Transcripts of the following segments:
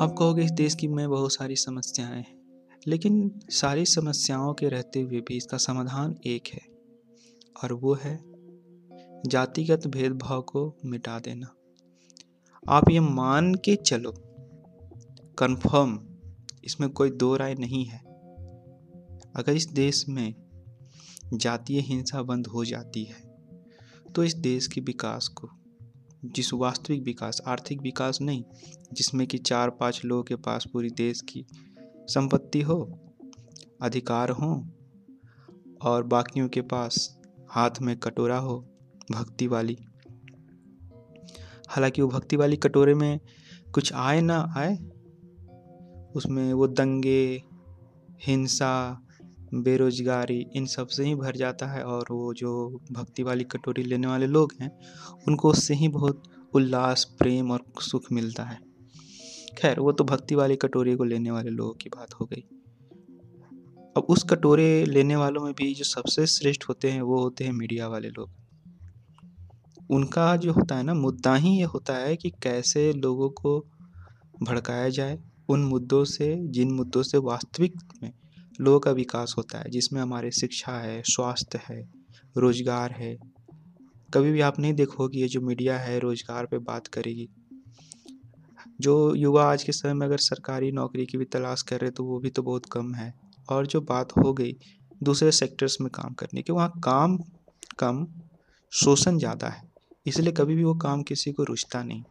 आप कहोगे इस देश की में बहुत सारी समस्याएँ हैं, लेकिन सारी समस्याओं के रहते हुए भी इसका समाधान एक है, और वो है जातिगत भेदभाव को मिटा देना। आप ये मान के चलो कंफर्म इसमें कोई दो राय नहीं है। अगर इस देश में जातीय हिंसा बंद हो जाती है तो इस देश के विकास को जिस वास्तविक विकास, आर्थिक विकास नहीं, जिसमें कि चार पाँच लोगों के पास पूरी देश की संपत्ति हो, अधिकार हो, और बाकियों के पास हाथ में कटोरा हो, भक्ति वाली। हालाँकि वो भक्ति वाली कटोरे में कुछ आए ना आए, उसमें वो दंगे, हिंसा बेरोजगारी, इन सबसे ही भर जाता है और वो जो भक्ति वाली कटोरी लेने वाले लोग हैं, उनको उससे ही बहुत उल्लास, प्रेम और सुख मिलता है। खैर, वो तो भक्ति वाली कटोरी को लेने वाले लोगों की बात हो गई। अब उस कटोरे लेने वालों में भी जो सबसे श्रेष्ठ होते हैं, वो होते हैं मीडिया वाले लोग। उनका जो होता है ना, मुद्दा ही ये होता है कि कैसे लोगों को भड़काया जाए, उन मुद्दों से, जिन मुद्दों से वास्तविक में लोगों का विकास होता है, जिसमें हमारे शिक्षा है, स्वास्थ्य है, रोज़गार है। कभी भी आप नहीं देखोगे ये जो मीडिया है रोज़गार पे बात करेगी। जो युवा आज के समय में अगर सरकारी नौकरी की भी तलाश कर रहे तो वो भी तो बहुत कम है। और जो बात हो गई दूसरे सेक्टर्स में काम करने की, वहाँ काम कम, शोषण ज़्यादा है। इसलिए कभी भी वो काम किसी को रुचता नहीं।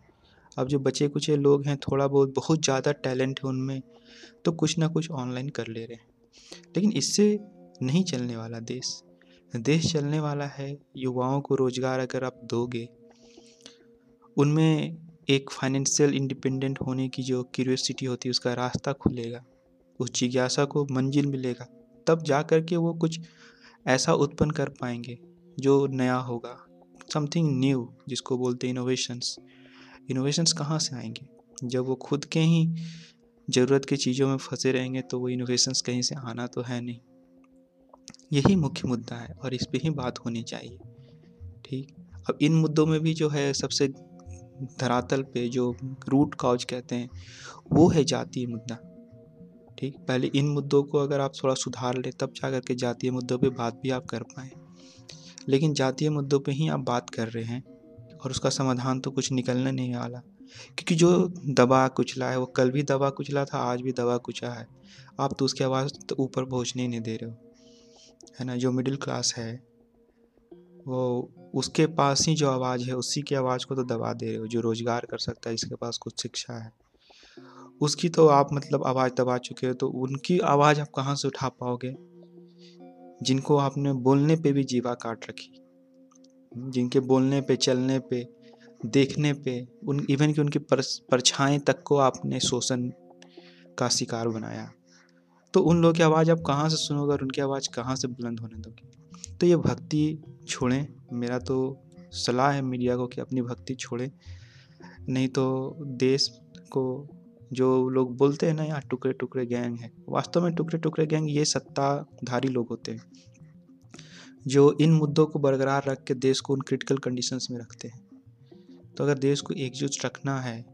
अब जो बचे कुछ लोग हैं, थोड़ा बहुत बहुत ज़्यादा टैलेंट है उनमें तो कुछ ना कुछ ऑनलाइन कर ले रहे हैं। लेकिन इससे नहीं चलने वाला देश। देश चलने वाला है, युवाओं को रोज़गार अगर आप दोगे, उनमें एक फाइनेंशियल इंडिपेंडेंट होने की जो क्यूरियोसिटी होती है, उसका रास्ता खुलेगा, उस जिज्ञासा को मंजिल मिलेगा, तब जा कर के वो कुछ ऐसा उत्पन्न कर पाएँगे, जो नया होगा। समथिंग न्यू जिसको बोलते हैं इनोवेशंस इनोवेशंस कहाँ से आएँगे? जब वो खुद के ही ज़रूरत की चीज़ों में फंसे रहेंगे तो वो इनोवेशंस कहीं से आना तो है नहीं। यही मुख्य मुद्दा है और इस पर ही बात होनी चाहिए, ठीक? अब इन मुद्दों में भी जो है सबसे धरातल पे जो रूट काउज कहते हैं, वो है जातीय मुद्दा, ठीक? पहले इन मुद्दों को अगर आप थोड़ा सुधार ले, तब जा करके जातीय मुद्दों पे बात भी आप कर पाए। लेकिन जातीय मुद्दों पे ही आप बात कर रहे हैं और उसका समाधान तो कुछ निकलने नहीं वाला। क्योंकि जो दबा कुचला है, वो कल भी दबा कुचला था, आज भी दबा कुचा है। आप तो उसकी आवाज़ तो ऊपर पहुँचने ही नहीं दे रहे हो, है ना? जो मिडिल क्लास है, वो उसके पास ही जो आवाज़ है, उसी की आवाज़ को तो दबा दे रहे हो। जो रोज़गार कर सकता है, इसके पास कुछ शिक्षा है। उसकी तो आप मतलब आवाज़ दबा चुके हो तो उनकी आवाज़ आप कहाँ से उठा पाओगे? जिनको आपने बोलने पे भी जीवा काट रखी, जिनके बोलने पे, चलने पे देखने पे, उन इवन कि उनकी परछाएँ तक को आपने शोषण का शिकार बनाया। तो उन लोगों की आवाज़ आप कहाँ से सुनोगे और उनकी आवाज़ कहाँ से बुलंद होने दोगे? तो ये भक्ति छोड़ें। मेरा तो सलाह है मीडिया को कि अपनी भक्ति छोड़ें। नहीं तो देश को जो लोग बोलते हैं ना, यहाँ टुकड़े टुकड़े गैंग है, वास्तव में टुकड़े टुकड़े गैंग ये सत्ताधारी लोग होते हैं, जो इन मुद्दों को बरकरार रख के देश को उन क्रिटिकल कंडीशंस में रखते हैं। तो अगर देश को एकजुट रखना है,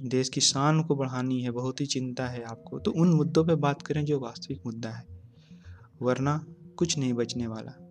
देश की शान को बढ़ानी है, बहुत ही चिंता है आपको तो उन मुद्दों पे बात करें जो वास्तविक मुद्दा है, वरना कुछ नहीं बचने वाला।